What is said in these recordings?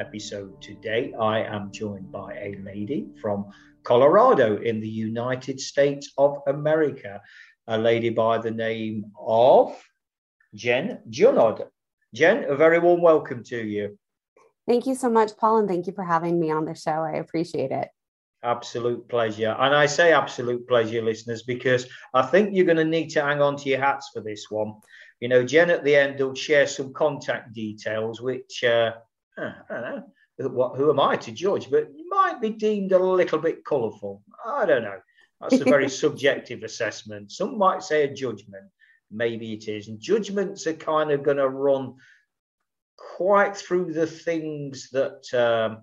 episode. Today, I am joined by a lady from Colorado in the United States of America, a lady by the name of Jen Junod. Jen, a very warm welcome to you. Thank you so much, Paul, and thank you for having me on the show. I appreciate it. Absolute pleasure. And I say absolute pleasure, listeners, because I think you're going to need to hang on to your hats for this one. You know, Jen at the end will share some contact details, which uh, I don't know. What, who am I to judge? But you might be deemed a little bit colourful. I don't know. That's a very subjective assessment. Some might say a judgment. Maybe it is. And judgments are kind of going to run quite through the things that um,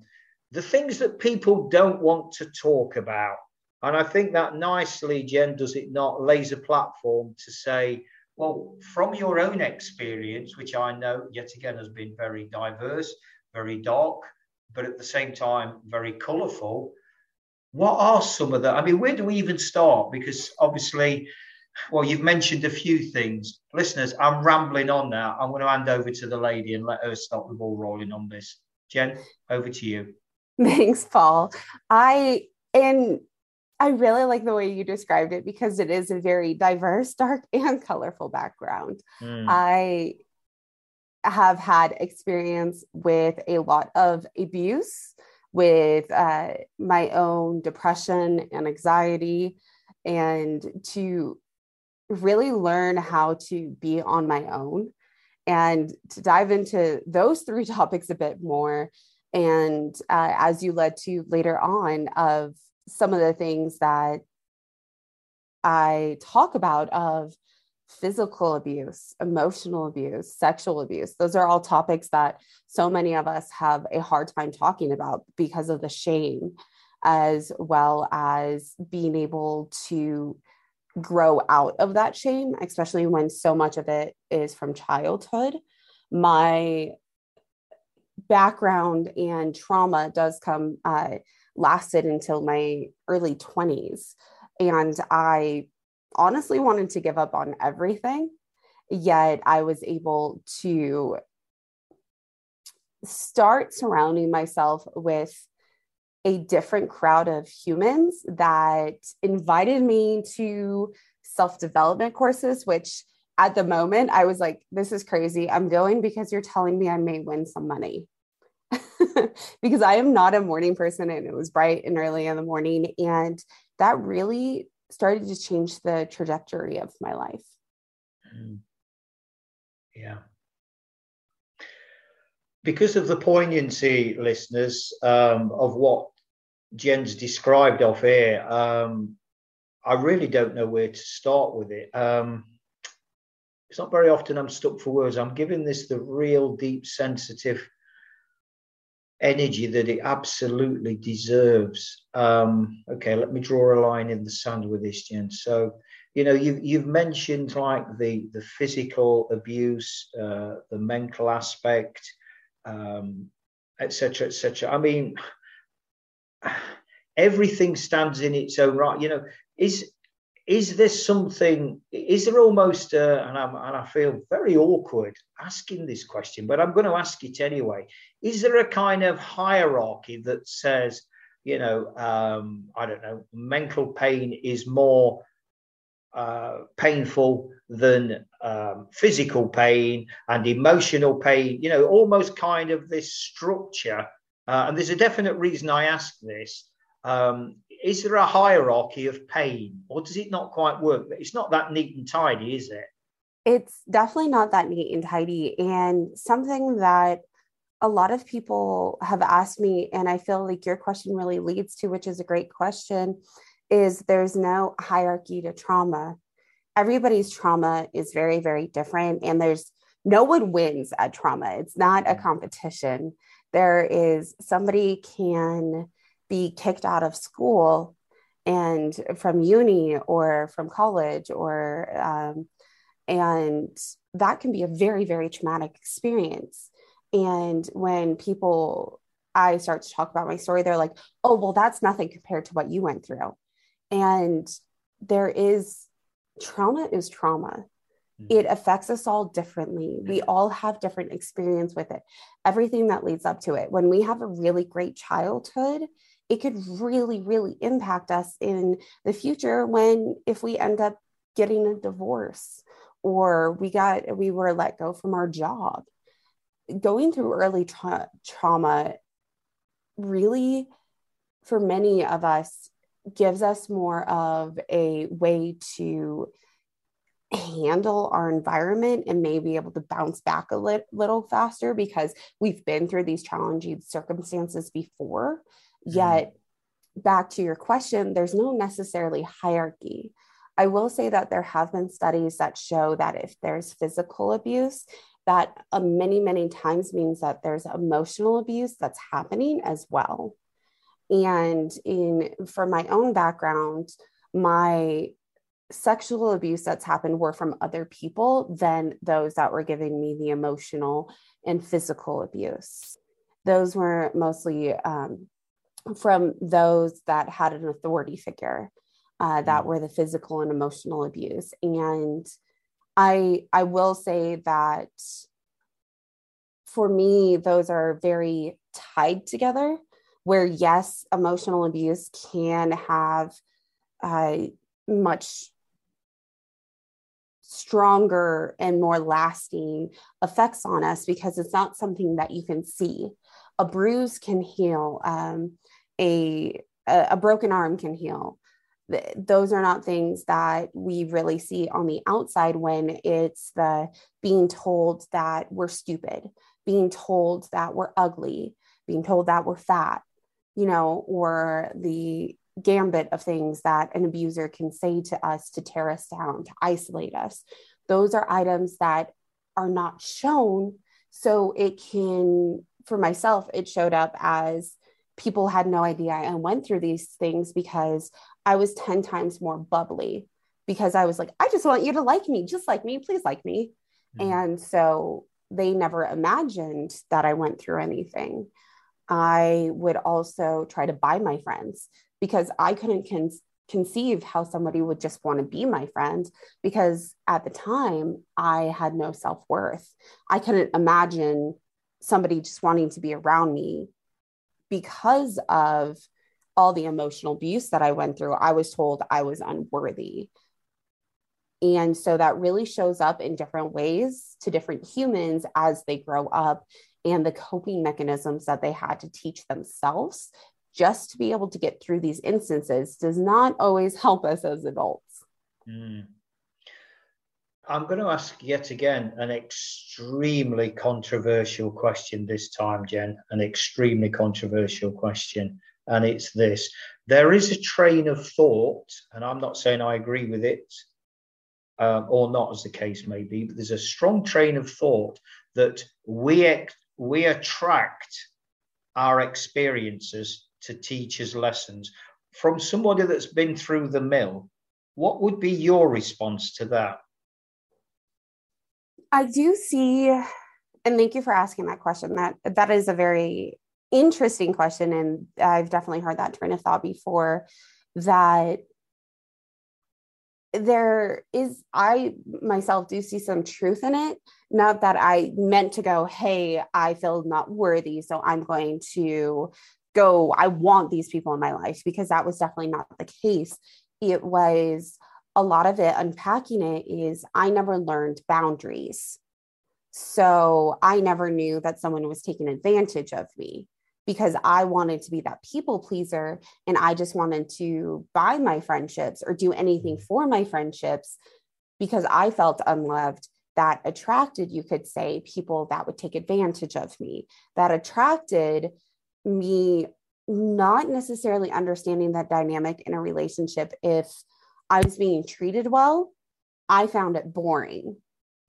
the things that people don't want to talk about. And I think that nicely, Jen, does it not, lays a platform to say, well, from your own experience, which I know yet again has been very diverse, very dark, but at the same time very colourful. What are some of the? I mean, where do we even start? Because obviously, well, you've mentioned a few things. Listeners, I'm rambling on now. I'm going to hand over to the lady and let her start the ball rolling on this. Jen, over to you. Thanks, Paul. I and I really like the way you described it because it is a very diverse, dark, and colorful background. Mm. I have had experience with a lot of abuse, with uh, my own depression and anxiety, and to really learn how to be on my own and to dive into those three topics a bit more. And uh, as you led to later on, of some of the things that I talk about of physical abuse, emotional abuse, sexual abuse. Those are all topics that so many of us have a hard time talking about because of the shame, as well as being able to grow out of that shame, especially when so much of it is from childhood. My background and trauma does come, uh, lasted until my early 20s. And I honestly wanted to give up on everything, yet I was able to start surrounding myself with a different crowd of humans that invited me to self development courses, which at the moment I was like, this is crazy. I'm going because you're telling me I may win some money. because I am not a morning person and it was bright and early in the morning. And that really started to change the trajectory of my life. Mm. Yeah. Because of the poignancy, listeners, um, of what Jen's described off air, um, I really don't know where to start with it. Um, it's not very often I'm stuck for words. I'm giving this the real deep, sensitive energy that it absolutely deserves. Um, okay, let me draw a line in the sand with this, Jen. So, you know, you've you've mentioned like the the physical abuse, uh, the mental aspect, um, etc. Et I mean, everything stands in its own right. You know, is is this something is there almost uh, and, I'm, and i feel very awkward asking this question but i'm going to ask it anyway. Is there a kind of hierarchy that says you know um, i don't know mental pain is more uh, painful than um, physical pain and emotional pain? You know almost kind of this structure uh, and there's a definite reason i ask this um, is there a hierarchy of pain or does it not quite work? It's not that neat and tidy, is it? It's definitely not that neat and tidy. And something that a lot of people have asked me, and I feel like your question really leads to, which is a great question, is there's no hierarchy to trauma. Everybody's trauma is very, very different. And there's no one wins at trauma. It's not a mm. competition. There is somebody can be kicked out of school and from uni or from college or um, and that can be a very very traumatic experience. And when people i start to talk about my story they're like oh well that's nothing compared to what you went through. And there is trauma is trauma. Hmm. it affects us all differently. We all have different experience with it. Everything that leads up to it. When we have a really great childhood it could really really impact us in the future when if we end up getting a divorce or we got we were let go from our job going through early tra- trauma really for many of us gives us more of a way to handle our environment and may be able to bounce back a li- little faster because we've been through these challenging circumstances before. Yet back to your question there's no necessarily hierarchy I will say that there have been studies that show that if there's physical abuse, that uh, many, many times means that there's emotional abuse that's happening as well. And in for my own background, my sexual abuse that's happened were from other people than those that were giving me the emotional and physical abuse. Those were mostly um, from those that had an authority figure uh, that mm. were the physical and emotional abuse. And I I will say that for me, those are very tied together. Where yes, emotional abuse can have uh, much stronger and more lasting effects on us because it's not something that you can see. A bruise can heal. Um, a a broken arm can heal those are not things that we really see on the outside when it's the being told that we're stupid, being told that we're ugly, being told that we're fat, you know, or the gambit of things that an abuser can say to us to tear us down, to isolate us. Those are items that are not shown. So it can, for myself, it showed up as people had no idea I went through these things because I was 10 times more bubbly because I was like, I just want you to like me, just like me, please like me. Mm-hmm. And so they never imagined that I went through anything. I would also try to buy my friends because I couldn't con- conceive how somebody would just want to be my friend because at the time I had no self worth. I couldn't imagine somebody just wanting to be around me because of all the emotional abuse that I went through, I was told I was unworthy. And so that really shows up in different ways to different humans as they grow up and the coping mechanisms that they had to teach themselves just to be able to get through these instances does not always help us as adults. Mm. I'm going to ask yet again an extremely controversial question this time, Jen. An extremely controversial question. And it's this there is a train of thought, and I'm not saying I agree with it um, or not, as the case may be, but there's a strong train of thought that we, we attract our experiences to teach us lessons. From somebody that's been through the mill, what would be your response to that? I do see, and thank you for asking that question. That that is a very interesting question, and I've definitely heard that train of thought before. That there is, I myself do see some truth in it. Not that I meant to go, hey, I feel not worthy, so I'm going to go. I want these people in my life because that was definitely not the case. It was a lot of it, unpacking it, is I never learned boundaries. So I never knew that someone was taking advantage of me because I wanted to be that people pleaser and I just wanted to buy my friendships or do anything mm-hmm. for my friendships because I felt unloved. That attracted, you could say, people that would take advantage of me, that attracted me not necessarily understanding that dynamic in a relationship if I was being treated well, I found it boring.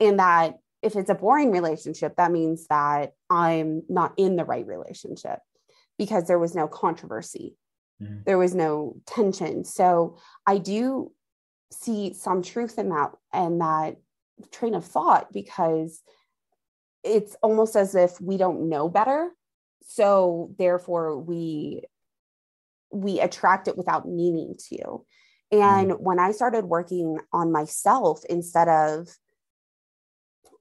And that if it's a boring relationship, that means that I'm not in the right relationship because there was no controversy. Mm. There was no tension. So I do see some truth in that and that train of thought because it's almost as if we don't know better so therefore we we attract it without meaning to and mm. when i started working on myself instead of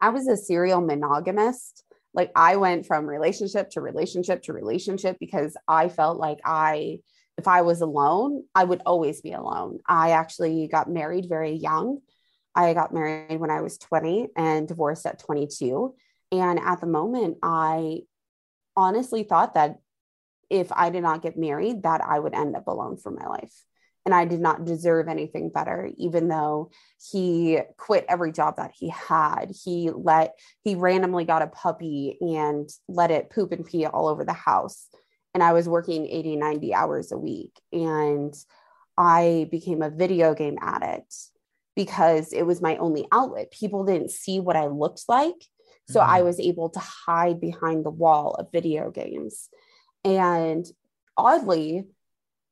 i was a serial monogamist like i went from relationship to relationship to relationship because i felt like i if i was alone i would always be alone i actually got married very young i got married when i was 20 and divorced at 22 and at the moment i honestly thought that if I did not get married, that I would end up alone for my life. And I did not deserve anything better, even though he quit every job that he had. He let, he randomly got a puppy and let it poop and pee all over the house. And I was working 80, 90 hours a week. And I became a video game addict because it was my only outlet. People didn't see what I looked like so mm-hmm. I was able to hide behind the wall of video games. And oddly,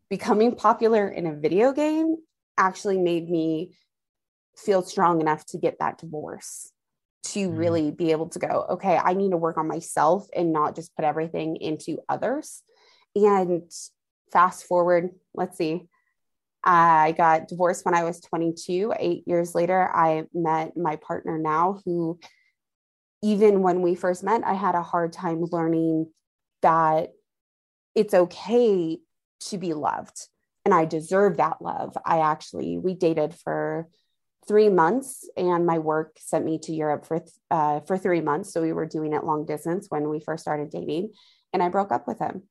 becoming popular in a video game actually made me feel strong enough to get that divorce to mm-hmm. really be able to go, okay, I need to work on myself and not just put everything into others. And fast forward, let's see, I got divorced when I was 22. Eight years later, I met my partner now, who even when we first met, I had a hard time learning that it's okay to be loved and I deserve that love. I actually, we dated for three months and my work sent me to Europe for, uh, for three months. So we were doing it long distance when we first started dating and I broke up with him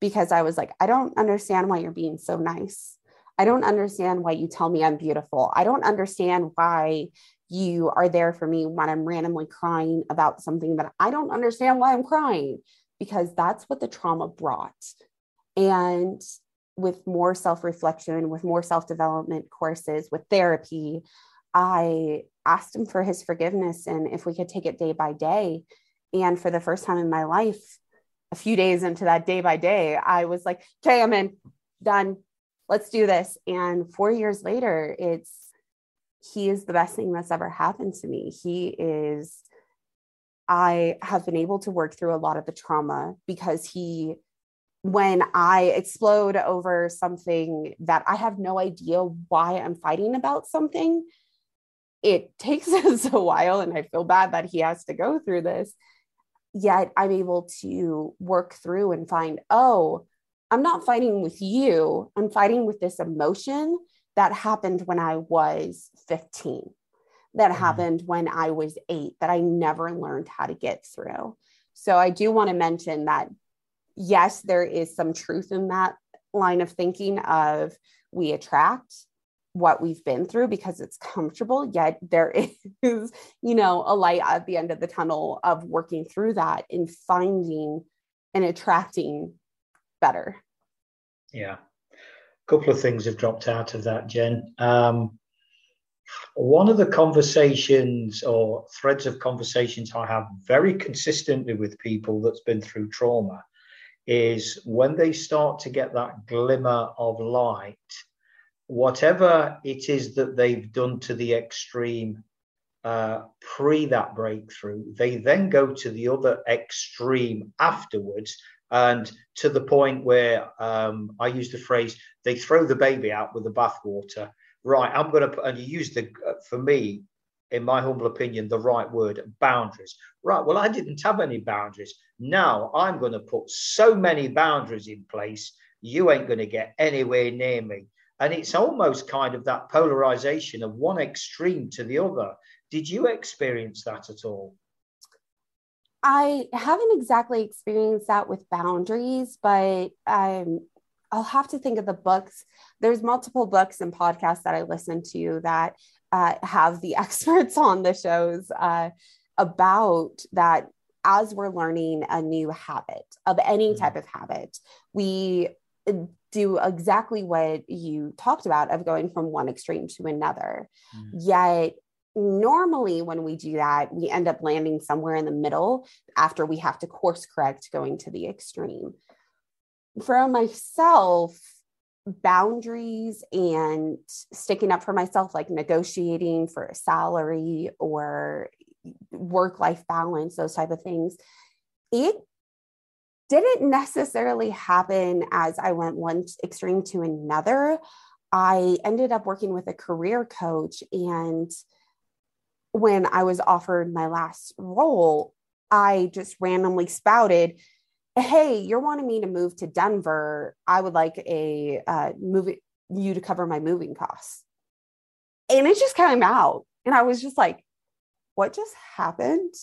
because I was like, I don't understand why you're being so nice. I don't understand why you tell me I'm beautiful. I don't understand why you are there for me when I'm randomly crying about something that I don't understand why I'm crying, because that's what the trauma brought. And with more self reflection, with more self development courses, with therapy, I asked him for his forgiveness and if we could take it day by day. And for the first time in my life, a few days into that day by day, I was like, okay, I'm in, done, let's do this. And four years later, it's he is the best thing that's ever happened to me. He is, I have been able to work through a lot of the trauma because he, when I explode over something that I have no idea why I'm fighting about something, it takes us a while. And I feel bad that he has to go through this. Yet I'm able to work through and find, oh, I'm not fighting with you. I'm fighting with this emotion that happened when I was 15, that mm-hmm. happened when I was eight, that I never learned how to get through. So I do want to mention that, yes, there is some truth in that line of thinking of we attract what we've been through because it's comfortable yet there is you know a light at the end of the tunnel of working through that and finding and attracting better yeah A couple of things have dropped out of that, Jen. Um, one of the conversations or threads of conversations I have very consistently with people that's been through trauma is when they start to get that glimmer of light, whatever it is that they've done to the extreme uh, pre that breakthrough, they then go to the other extreme afterwards and to the point where um, I use the phrase they throw the baby out with the bathwater. Right, I'm going to and you use the, uh, for me, in my humble opinion, the right word boundaries. Right, well, I didn't have any boundaries. Now I'm going to put so many boundaries in place, you ain't going to get anywhere near me. And it's almost kind of that polarization of one extreme to the other. Did you experience that at all? I haven't exactly experienced that with boundaries, but I'll have to think of the books. There's multiple books and podcasts that I listen to that uh, have the experts on the shows uh, about that as we're learning a new habit of any mm-hmm. type of habit, we uh, do exactly what you talked about of going from one extreme to another. Mm. Yet normally when we do that we end up landing somewhere in the middle after we have to course correct going to the extreme for myself boundaries and sticking up for myself, like negotiating for a salary or work life balance, those type of things, it didn't necessarily happen as I went one extreme to another. I ended up working with a career coach. And when I was offered my last role, I just randomly spouted, Hey, you're wanting me to move to Denver. I would like a uh, move you to cover my moving costs. And it just came out. And I was just like, what just happened?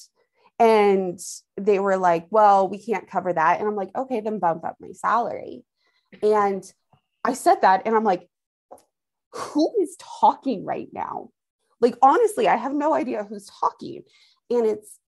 And they were like, well, we can't cover that. And I'm like, okay, then bump up my salary. And I said that, and I'm like, who is talking right now? Like, honestly, I have no idea who's talking. And it's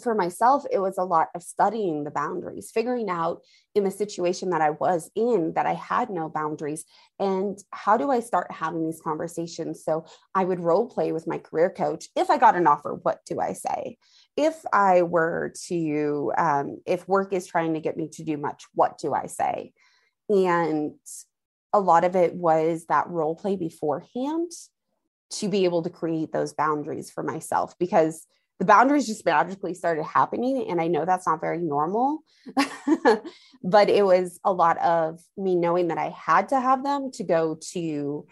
for myself, it was a lot of studying the boundaries, figuring out in the situation that I was in that I had no boundaries. And how do I start having these conversations? So I would role play with my career coach. If I got an offer, what do I say? If I were to, um, if work is trying to get me to do much, what do I say? And a lot of it was that role play beforehand to be able to create those boundaries for myself because the boundaries just magically started happening and i know that's not very normal but it was a lot of me knowing that i had to have them to go to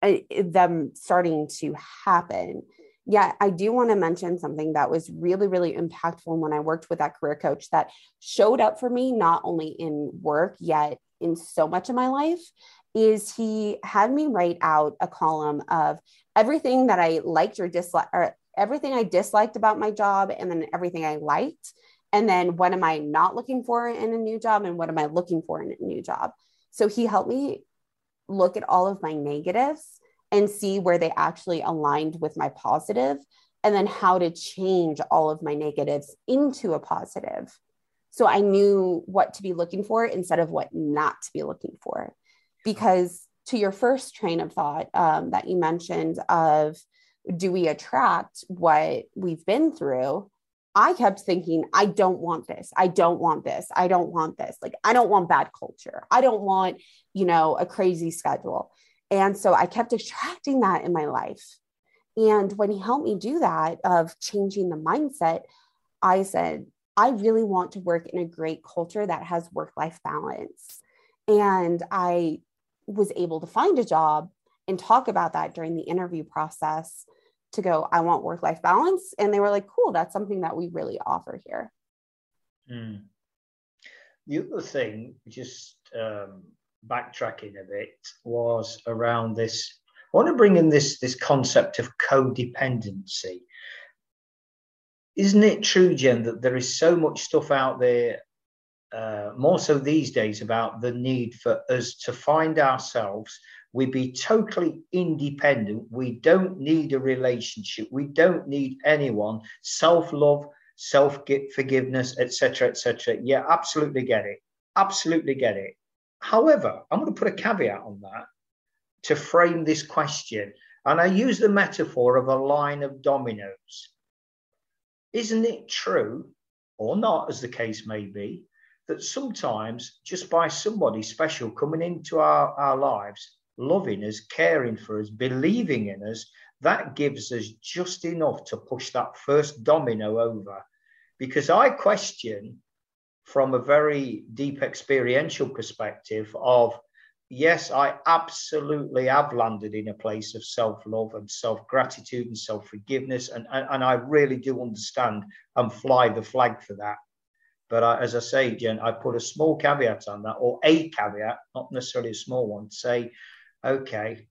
uh, them starting to happen. Yeah i do want to mention something that was really really impactful when i worked with that career coach that showed up for me not only in work yet in so much of my life is he had me write out a column of everything that I liked or disliked, everything I disliked about my job and then everything I liked. And then what am I not looking for in a new job and what am I looking for in a new job? So he helped me look at all of my negatives and see where they actually aligned with my positive and then how to change all of my negatives into a positive. So I knew what to be looking for instead of what not to be looking for. Because to your first train of thought um, that you mentioned of do we attract what we've been through? I kept thinking, I don't want this. I don't want this. I don't want this. Like, I don't want bad culture. I don't want, you know, a crazy schedule. And so I kept attracting that in my life. And when he helped me do that of changing the mindset, I said, I really want to work in a great culture that has work life balance. And I was able to find a job and talk about that during the interview process to go, I want work life balance. And they were like, cool, that's something that we really offer here. Mm. The other thing, just um, backtracking a bit, was around this. I want to bring in this, this concept of codependency. Isn't it true, Jen, that there is so much stuff out there, uh, more so these days, about the need for us to find ourselves we be totally independent. We don't need a relationship. We don't need anyone. Self love, self forgiveness, etc., etc. Yeah, absolutely get it. Absolutely get it. However, I'm going to put a caveat on that to frame this question. And I use the metaphor of a line of dominoes. Isn't it true, or not, as the case may be, that sometimes just by somebody special coming into our, our lives, loving us, caring for us, believing in us, that gives us just enough to push that first domino over. Because I question from a very deep experiential perspective of yes, I absolutely have landed in a place of self love and self gratitude and self forgiveness. And, and, and, I really do understand and fly the flag for that. But I, as I say, Jen, I put a small caveat on that, or a caveat, not necessarily a small one, say okay.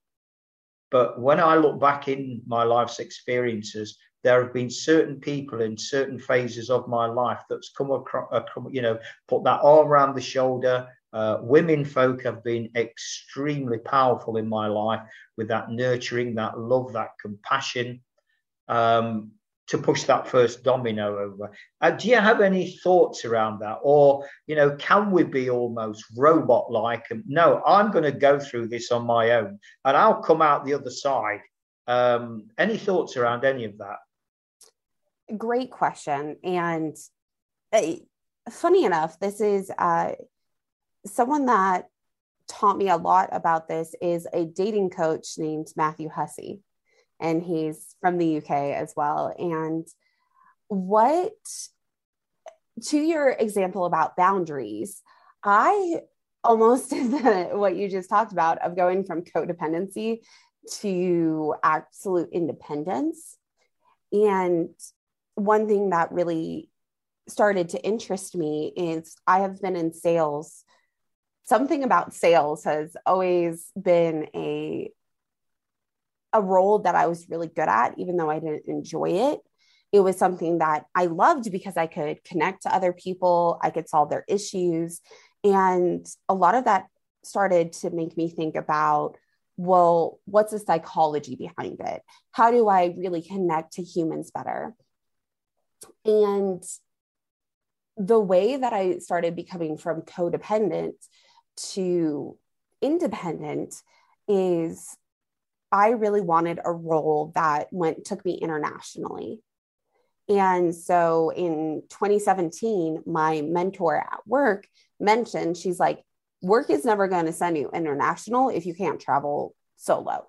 But when I look back in my life's experiences, there have been certain people in certain phases of my life that's come across, uh, you know, put that arm around the shoulder. Uh, women folk have been extremely powerful in my life with that nurturing, that love, that compassion. Um, to push that first domino over. Uh, do you have any thoughts around that? Or, you know, can we be almost robot like? No, I'm going to go through this on my own and I'll come out the other side. Um, any thoughts around any of that? Great question. And uh, funny enough, this is uh, someone that taught me a lot about this is a dating coach named Matthew Hussey, and he's from the UK as well. And what, to your example about boundaries, I almost did the, what you just talked about of going from codependency to absolute independence. And one thing that really started to interest me is I have been in sales. Something about sales has always been a a role that I was really good at, even though I didn't enjoy it. It was something that I loved because I could connect to other people, I could solve their issues. And a lot of that started to make me think about well, what's the psychology behind it? How do I really connect to humans better? And the way that I started becoming from codependent to independent is I really wanted a role that went took me internationally. And so in 2017, my mentor at work mentioned, she's like, work is never going to send you international if you can't travel solo.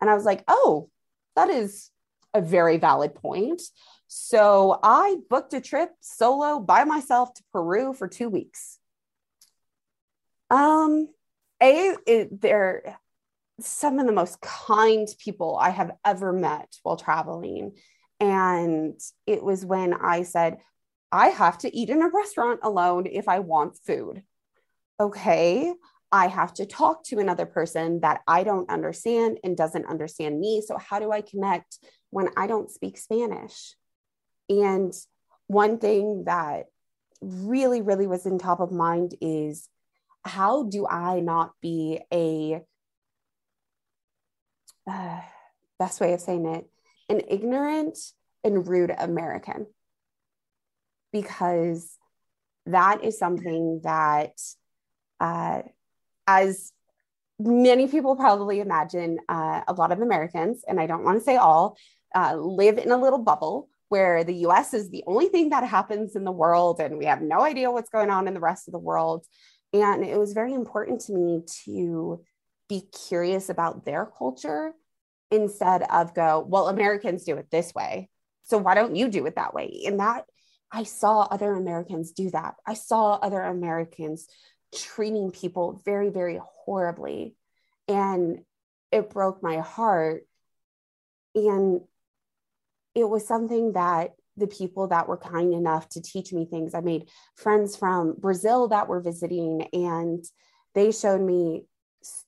And I was like, oh, that is a very valid point. So I booked a trip solo by myself to Peru for two weeks. Um, a it, they're some of the most kind people I have ever met while traveling. And it was when I said, I have to eat in a restaurant alone if I want food. Okay, I have to talk to another person that I don't understand and doesn't understand me. So, how do I connect when I don't speak Spanish? And one thing that really, really was in top of mind is how do I not be a uh, best way of saying it an ignorant and rude American? Because that is something that, uh, as many people probably imagine, uh, a lot of Americans, and I don't want to say all, uh, live in a little bubble where the US is the only thing that happens in the world and we have no idea what's going on in the rest of the world. And it was very important to me to be curious about their culture instead of go, well, Americans do it this way. So why don't you do it that way? And that I saw other Americans do that. I saw other Americans treating people very, very horribly. And it broke my heart. And it was something that the people that were kind enough to teach me things. I made friends from Brazil that were visiting, and they showed me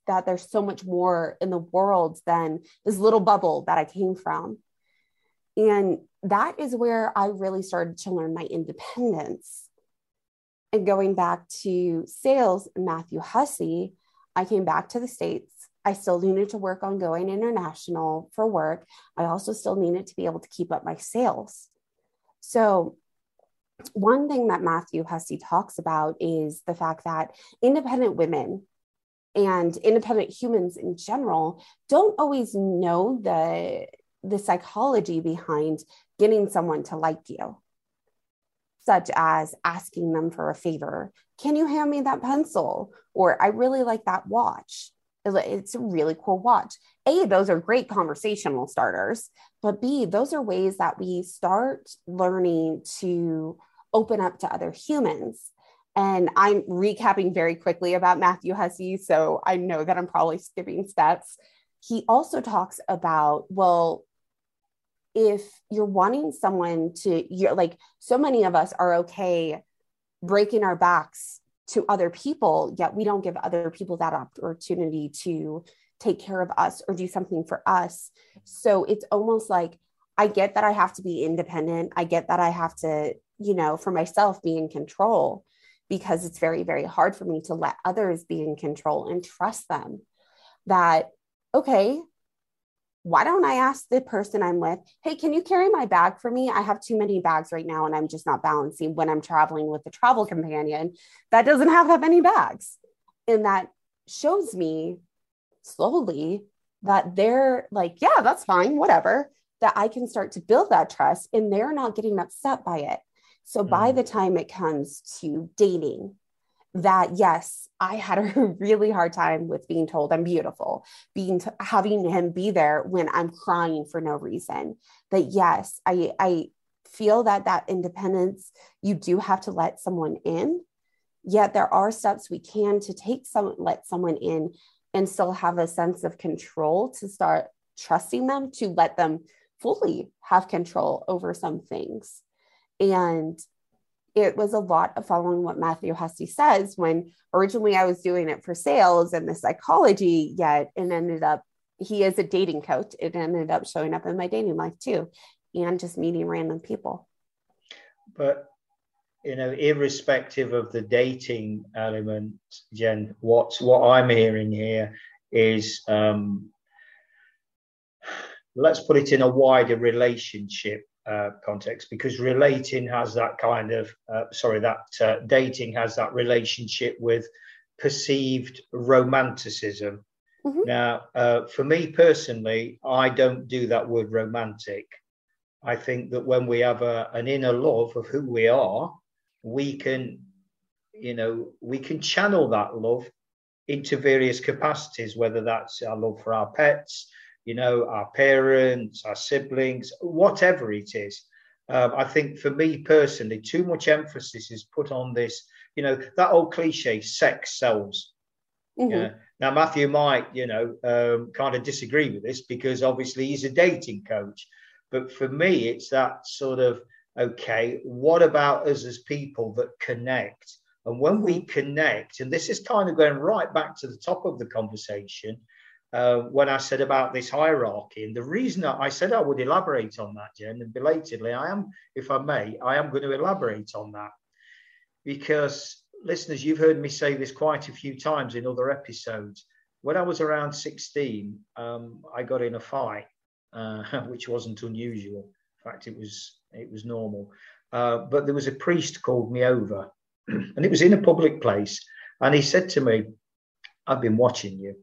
that there's so much more in the world than this little bubble that I came from. And that is where I really started to learn my independence. And going back to sales, Matthew Hussey, I came back to the States I still needed to work on going international for work. I also still needed to be able to keep up my sales. So, one thing that Matthew Hussey talks about is the fact that independent women and independent humans in general don't always know the the psychology behind getting someone to like you such as asking them for a favor can you hand me that pencil or i really like that watch it's a really cool watch. A, those are great conversational starters, but B, those are ways that we start learning to open up to other humans. And I'm recapping very quickly about Matthew Hussey, so I know that I'm probably skipping steps. He also talks about, well, if you're wanting someone to, you're like, so many of us are okay breaking our backs to other people, yet we don't give other people that opportunity to take care of us or do something for us. So it's almost like I get that I have to be independent. I get that I have to, you know, for myself be in control because it's very, very hard for me to let others be in control and trust them that, okay, why don't I ask the person I'm with, hey, can you carry my bag for me? I have too many bags right now and I'm just not balancing when I'm traveling with a travel companion that doesn't have that many bags. And that shows me slowly that they're like, yeah, that's fine, whatever, that I can start to build that trust and they're not getting upset by it. So mm. by the time it comes to dating, that yes i had a really hard time with being told i'm beautiful being t- having him be there when i'm crying for no reason. That yes i i feel that that independence you do have to let someone in. Yet there are steps we can to take some let someone in and still have a sense of control to start trusting them to let them fully have control over some things and it was a lot of following what Matthew Hussey says when originally I was doing it for sales and the psychology, yet it ended up, he is a dating coach. It ended up showing up in my dating life too, and just meeting random people. But, you know, irrespective of the dating element, Jen, what's what I'm hearing here is um, let's put it in a wider relationship uh, context because relating has that kind of uh, sorry that uh, dating has that relationship with perceived romanticism mm-hmm. now uh, for me personally i don't do that word romantic i think that when we have a, an inner love of who we are we can you know we can channel that love into various capacities whether that's our love for our pets you know, our parents, our siblings, whatever it is. Um, I think for me personally, too much emphasis is put on this, you know, that old cliche, sex sells. Mm-hmm. Yeah. Now, Matthew might, you know, um, kind of disagree with this because obviously he's a dating coach. But for me, it's that sort of, okay, what about us as people that connect? And when we connect, and this is kind of going right back to the top of the conversation, uh, when I said about this hierarchy. And the reason I said I would elaborate on that, Jen, and belatedly, I am, if I may, I am going to elaborate on that because listeners, you've heard me say this quite a few times in other episodes. When I was around 16, um, I got in a fight, uh, which wasn't unusual. In fact, it was it was normal. Uh, but there was a priest called me over, and it was in a public place, and he said to me, "I've been watching you."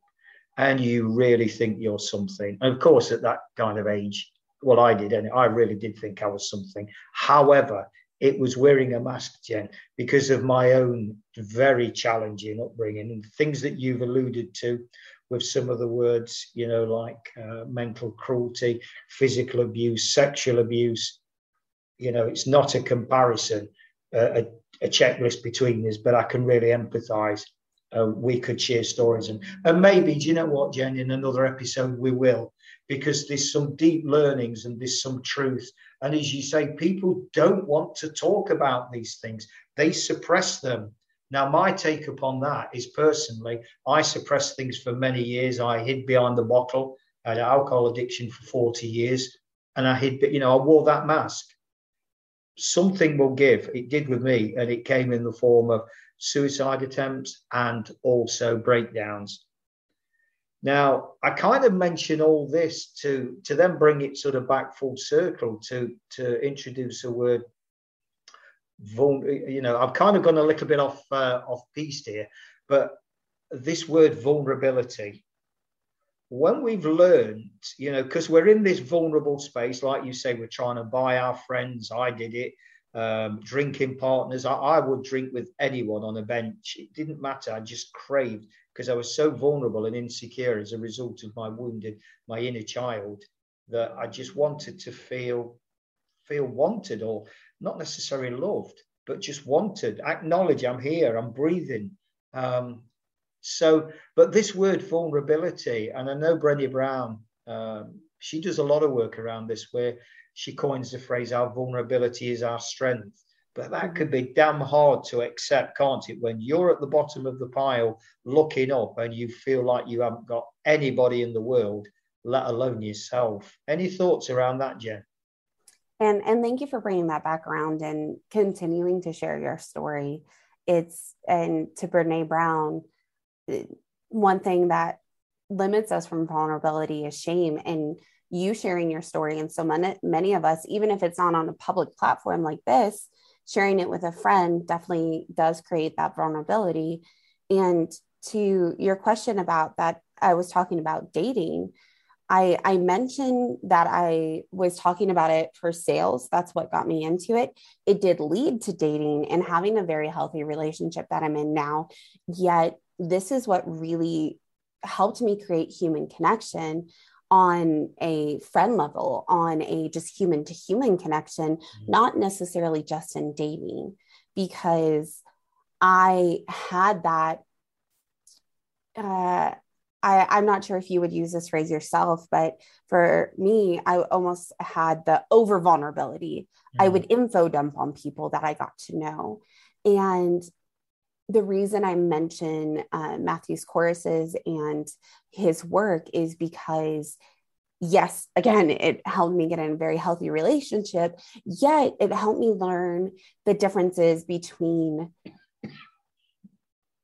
And you really think you're something. And of course, at that kind of age, well, I did, and I really did think I was something. However, it was wearing a mask, Jen, because of my own very challenging upbringing and things that you've alluded to with some of the words, you know, like uh, mental cruelty, physical abuse, sexual abuse. You know, it's not a comparison, uh, a, a checklist between us, but I can really empathize uh, we could share stories. And, and maybe, do you know what, Jen, in another episode we will, because there's some deep learnings and there's some truth. And as you say, people don't want to talk about these things, they suppress them. Now, my take upon that is personally, I suppressed things for many years. I hid behind the bottle, I had alcohol addiction for 40 years, and I hid, you know, I wore that mask. Something will give. It did with me, and it came in the form of suicide attempts, and also breakdowns. Now, I kind of mention all this to, to then bring it sort of back full circle to, to introduce a word. You know, I've kind of gone a little bit off uh, off piste here, but this word vulnerability. When we've learned, you know, because we're in this vulnerable space, like you say, we're trying to buy our friends. I did it um, drinking partners. I, I, would drink with anyone on a bench. It didn't matter. I just craved because I was so vulnerable and insecure as a result of my wounded, my inner child, that I just wanted to feel feel wanted or not necessarily loved, but just wanted. Acknowledge I'm here. I'm breathing. Um, so, but this word vulnerability, and I know Brené Brown. Um, she does a lot of work around this where she coins the phrase, our vulnerability is our strength. But that could be mm. damn hard to accept, can't it? When you're at the bottom of the pile looking up and you feel like you haven't got anybody in the world, let alone yourself. Any thoughts around that, Jen? And and thank you for bringing that background and continuing to share your story. It's and to Brene Brown, eh, one thing that limits us from vulnerability is shame and you sharing your story and so many, many of us even if it's not on a public platform like this sharing it with a friend definitely does create that vulnerability and to your question about that i was talking about dating I, I mentioned that I was talking about it for sales. That's what got me into it. It did lead to dating and having a very healthy relationship that I'm in now. Yet, this is what really helped me create human connection on a friend level, on a just human to human connection, mm-hmm. not necessarily just in dating, because I had that. Uh, I, I'm not sure if you would use this phrase yourself, but for me, I almost had the over vulnerability. Mm-hmm. I would info dump on people that I got to know. And the reason I mention uh, Matthew's choruses and his work is because, yes, again, it helped me get in a very healthy relationship, yet it helped me learn the differences between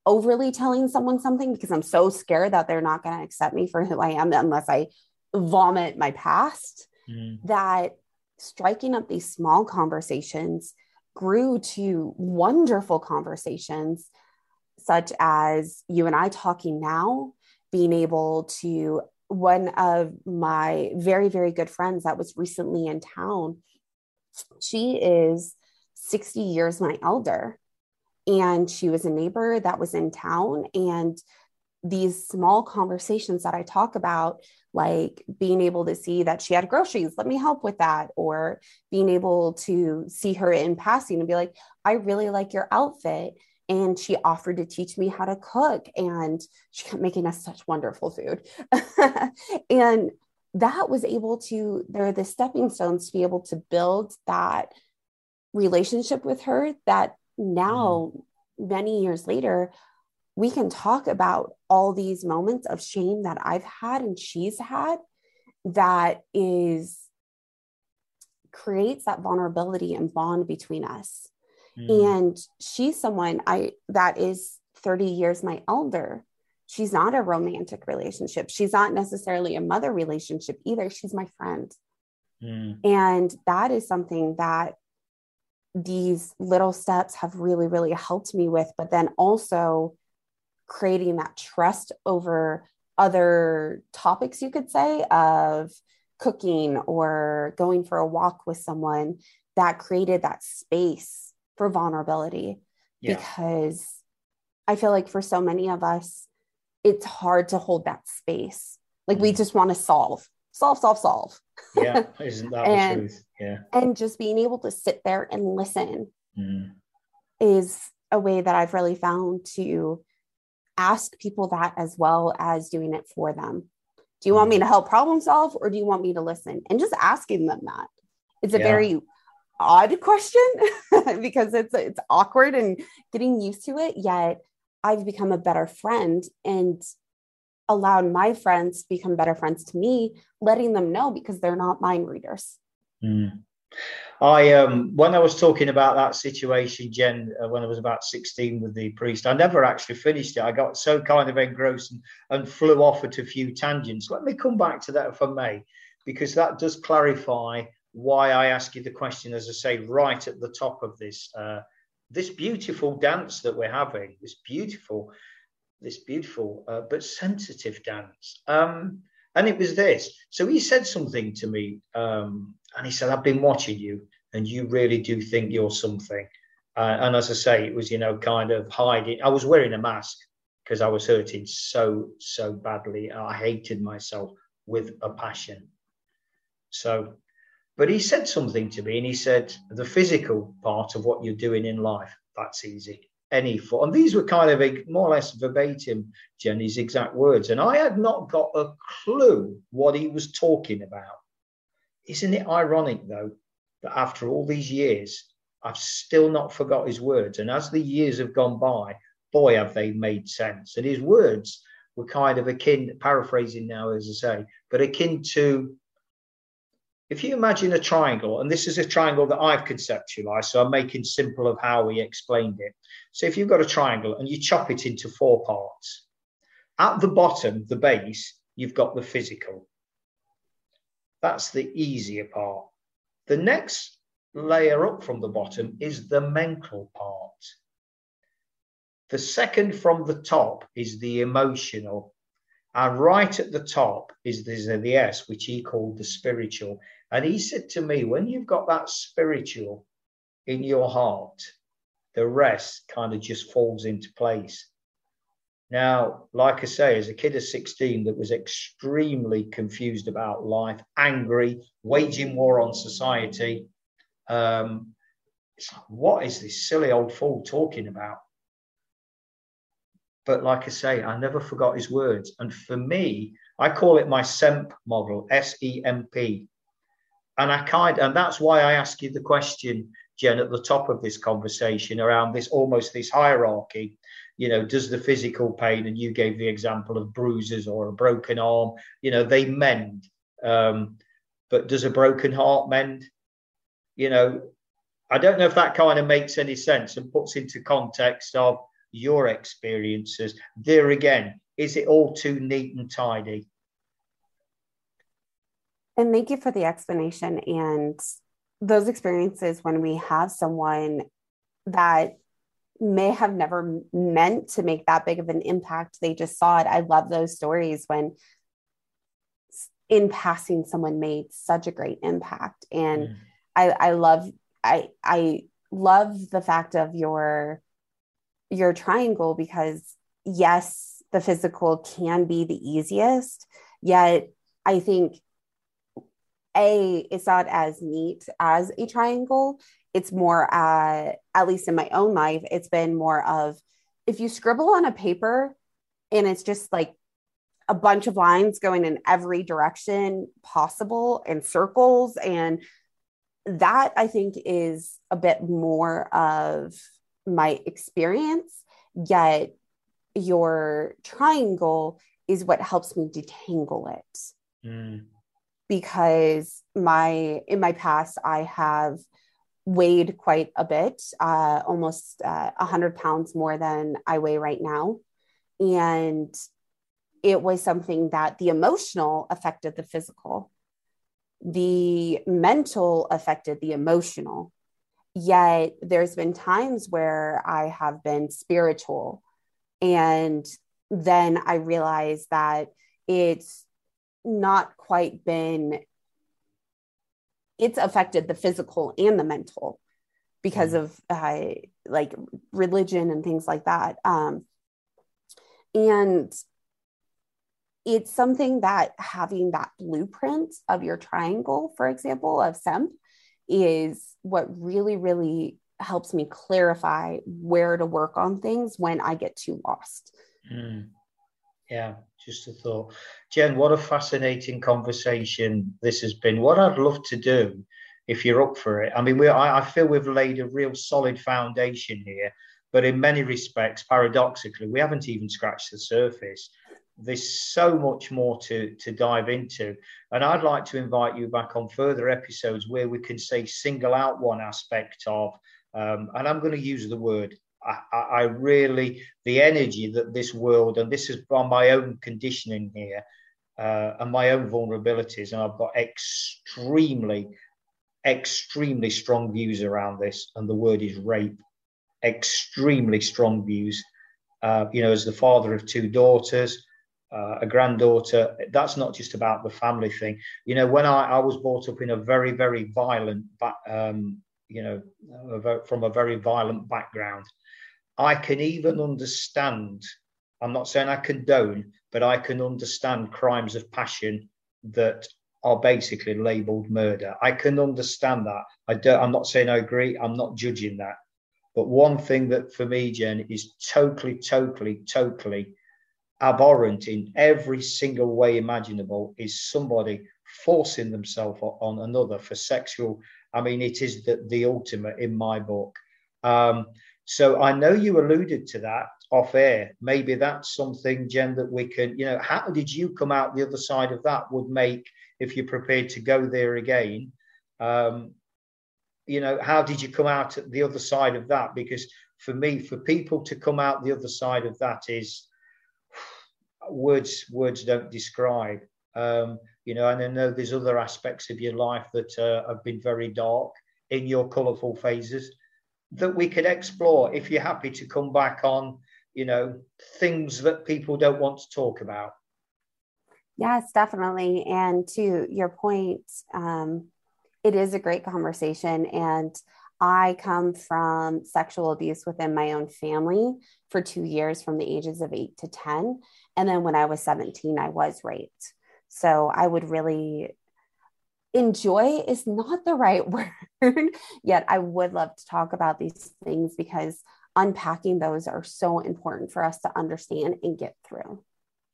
overly telling someone something because I'm so scared that they're not going to accept me for who I am unless I vomit my past. Mm. That striking up these small conversations grew to wonderful conversations, such as you and I talking now, being able to. One of my very, very good friends that was recently in town, she is 60 years my elder and she was a neighbor that was in town and these small conversations that I talk about, like being able to see that she had groceries, let me help with that, or being able to see her in passing and be like, I really like your outfit. And she offered to teach me how to cook, and she kept making us such wonderful food. and that was able to, there are the stepping stones to be able to build that relationship with her that now, mm-hmm. many years later, we can talk about all these moments of shame that I've had and she's had that is creates that vulnerability and bond between us. Mm. And she's someone I that is 30 years my elder. She's not a romantic relationship. She's not necessarily a mother relationship either. She's my friend. Mm. And that is something that these little steps have really, really helped me with, but then also creating that trust over other topics, you could say, of cooking or going for a walk with someone that created that space for vulnerability. Yeah. Because I feel like for so many of us, it's hard to hold that space. Like we mm. just want to solve, solve, solve, solve. Yeah, isn't that and, the truth? Yeah. And just being able to sit there and listen mm. is a way that I've really found to ask people that as well as doing it for them. Do you want me mm. to help problem solve or do you want me to listen? And just asking them that. It's a yeah. very odd question because it's it's awkward and getting used to it yet I've become a better friend and allowed my friends to become better friends to me, letting them know because they're not mind readers. Mm. I um, when I was talking about that situation, Jen, uh, when I was about 16 with the priest, I never actually finished it. I got so kind of engrossed and, and flew off at a few tangents. Let me come back to that if I may, because that does clarify why I ask you the question, as I say, right at the top of this uh, this beautiful dance that we're having, this beautiful this beautiful uh, but sensitive dance. Um, and it was this. So he said something to me, um, and he said, "I've been watching you, and you really do think you're something." Uh, and as I say, it was you know kind of hiding. I was wearing a mask because I was hurting so so badly. I hated myself with a passion. So, but he said something to me, and he said, "The physical part of what you're doing in life, that's easy." any form. And these were kind of more or less verbatim Jenny's exact words. And I had not got a clue what he was talking about. Isn't it ironic, though, that after all these years, I've still not forgot his words. And as the years have gone by, boy, have they made sense. And his words were kind of akin, paraphrasing now, as I say, but akin to if you imagine a triangle, and this is a triangle that I've conceptualized, so I'm making simple of how we explained it. So if you've got a triangle and you chop it into four parts, at the bottom, the base, you've got the physical. That's the easier part. The next layer up from the bottom is the mental part. The second from the top is the emotional. And right at the top is there's the S, which he called the spiritual. And he said to me, when you've got that spiritual in your heart, the rest kind of just falls into place. Now, like I say, as a kid of 16 that was extremely confused about life, angry, waging war on society, um, it's like, what is this silly old fool talking about? But like I say, I never forgot his words. And for me, I call it my SEMP model, S E M P. And I kind and that's why I ask you the question, Jen, at the top of this conversation around this almost this hierarchy you know, does the physical pain, and you gave the example of bruises or a broken arm, you know, they mend. Um, but does a broken heart mend? You know, I don't know if that kind of makes any sense and puts into context of your experiences. There again, is it all too neat and tidy? And thank you for the explanation. And those experiences when we have someone that may have never meant to make that big of an impact. They just saw it. I love those stories when in passing someone made such a great impact. And mm. I, I love I I love the fact of your your triangle because yes, the physical can be the easiest, yet I think a it's not as neat as a triangle it's more uh, at least in my own life it's been more of if you scribble on a paper and it's just like a bunch of lines going in every direction possible and circles and that i think is a bit more of my experience yet your triangle is what helps me detangle it mm. because my in my past i have weighed quite a bit, uh, almost uh, 100 pounds more than I weigh right now. And it was something that the emotional affected the physical, the mental affected the emotional. Yet there's been times where I have been spiritual. And then I realized that it's not quite been it's affected the physical and the mental because mm. of uh, like religion and things like that um, and it's something that having that blueprint of your triangle for example of semp is what really really helps me clarify where to work on things when i get too lost mm. Yeah just a thought. Jen, what a fascinating conversation this has been. What I'd love to do, if you're up for it, I mean, we I, I feel we've laid a real solid foundation here, but in many respects, paradoxically, we haven't even scratched the surface. There's so much more to, to dive into. And I'd like to invite you back on further episodes where we can say single out one aspect of, um, and I'm going to use the word I, I, really the energy that this world and this is from my own conditioning here uh, and my own vulnerabilities and I've got extremely extremely strong views around this and the word is rape. Extremely strong views. Uh, you know as the father of two daughters uh, a granddaughter that's not just about the family thing. You know when I, I was brought up in a very very violent um, you know from a very violent background I can even understand, I'm not saying I condone, but I can understand crimes of passion that are basically labeled murder. I can understand that. I don't, I'm not saying I agree, I'm not judging that. But one thing that for me, Jen, is totally, totally, totally abhorrent in every single way imaginable is somebody forcing themselves on another for sexual. I mean, it is the, the ultimate in my book. Um, so I know you alluded to that off air. Maybe that's something, Jen, that we can, you know, how did you come out the other side of that would make, if you're prepared to go there again, um, you know, how did you come out the other side of that? Because for me, for people to come out the other side of that is words, words don't describe. Um, you know, and I know there's other aspects of your life that uh, have been very dark in your colourful phases that we could explore if you're happy to come back on, you know, things that people don't want to talk about. Yes, definitely. And to your point, um, it is a great conversation. And I come from sexual abuse within my own family for two years from the ages of eight to 10. And then when I was 17, I was raped. So I would really enjoy is not the right word, yet I would love to talk about these things because unpacking those are so important for us to understand and get through.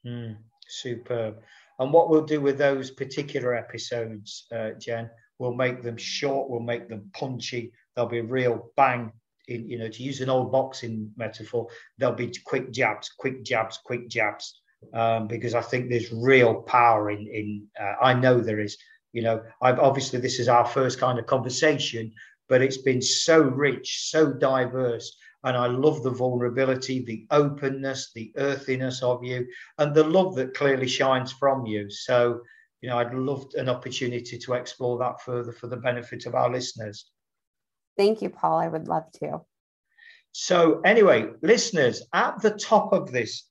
Mm, superb. And what we'll do with those particular episodes, uh, Jen, we'll make them short, we'll make them punchy, there'll be a real bang. In, you know, to use an old boxing metaphor, there'll be quick jabs, quick jabs, quick jabs, um, because I think there's real power in. In uh, I know there is. You know, I've obviously this is our first kind of conversation, but it's been so rich, so diverse, and I love the vulnerability, the openness, the earthiness of you, and the love that clearly shines from you. So, you know, I'd love an opportunity to explore that further for the benefit of our listeners. Thank you, Paul. I would love to. So, anyway, listeners, at the top of this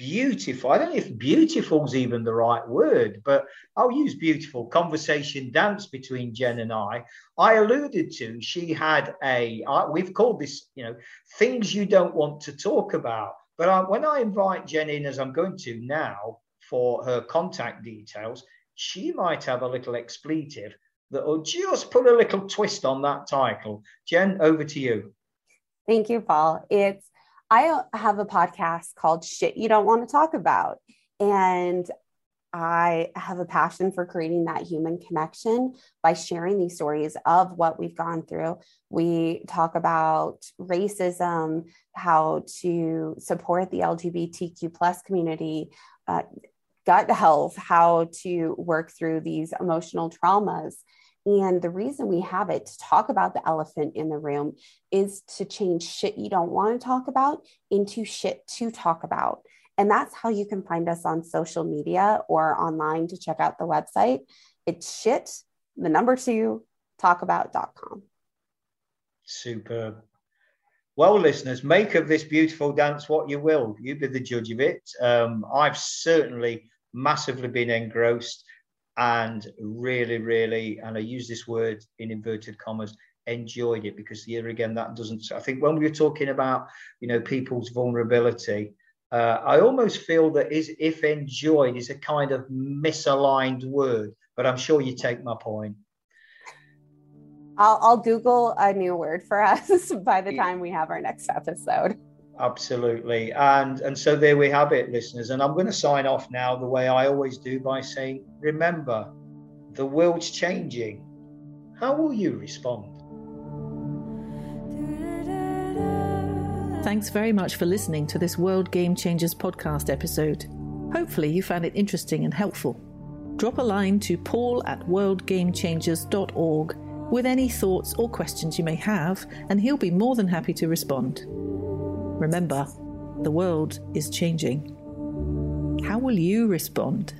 beautiful, I don't know if beautiful is even the right word, but I'll use beautiful conversation dance between Jen and I. I alluded to she had a, we've called this, you know, things you don't want to talk about. But I, when I invite Jen in, as I'm going to now, for her contact details, she might have a little expletive that will just put a little twist on that title. Jen, over to you. Thank you, Paul. It's I have a podcast called Shit You Don't Want to Talk About. And I have a passion for creating that human connection by sharing these stories of what we've gone through. We talk about racism, how to support the LGBTQ plus community, uh, gut health, how to work through these emotional traumas. And the reason we have it to talk about the elephant in the room is to change shit you don't want to talk about into shit to talk about. And that's how you can find us on social media or online to check out the website. It's shit, the number two, talkabout.com. Superb. Well, listeners, make of this beautiful dance what you will. You be the judge of it. Um, I've certainly massively been engrossed and really, really, and I use this word in inverted commas, enjoyed it because here again, that doesn't. I think when we were talking about, you know, people's vulnerability, uh, I almost feel that is if enjoyed is a kind of misaligned word, but I'm sure you take my point. I'll, I'll Google a new word for us by the time we have our next episode. Absolutely. And and so there we have it, listeners. And I'm going to sign off now the way I always do by saying, remember, the world's changing. How will you respond? Thanks very much for listening to this World Game Changers podcast episode. Hopefully, you found it interesting and helpful. Drop a line to paul at worldgamechangers.org with any thoughts or questions you may have, and he'll be more than happy to respond. Remember, the world is changing. How will you respond?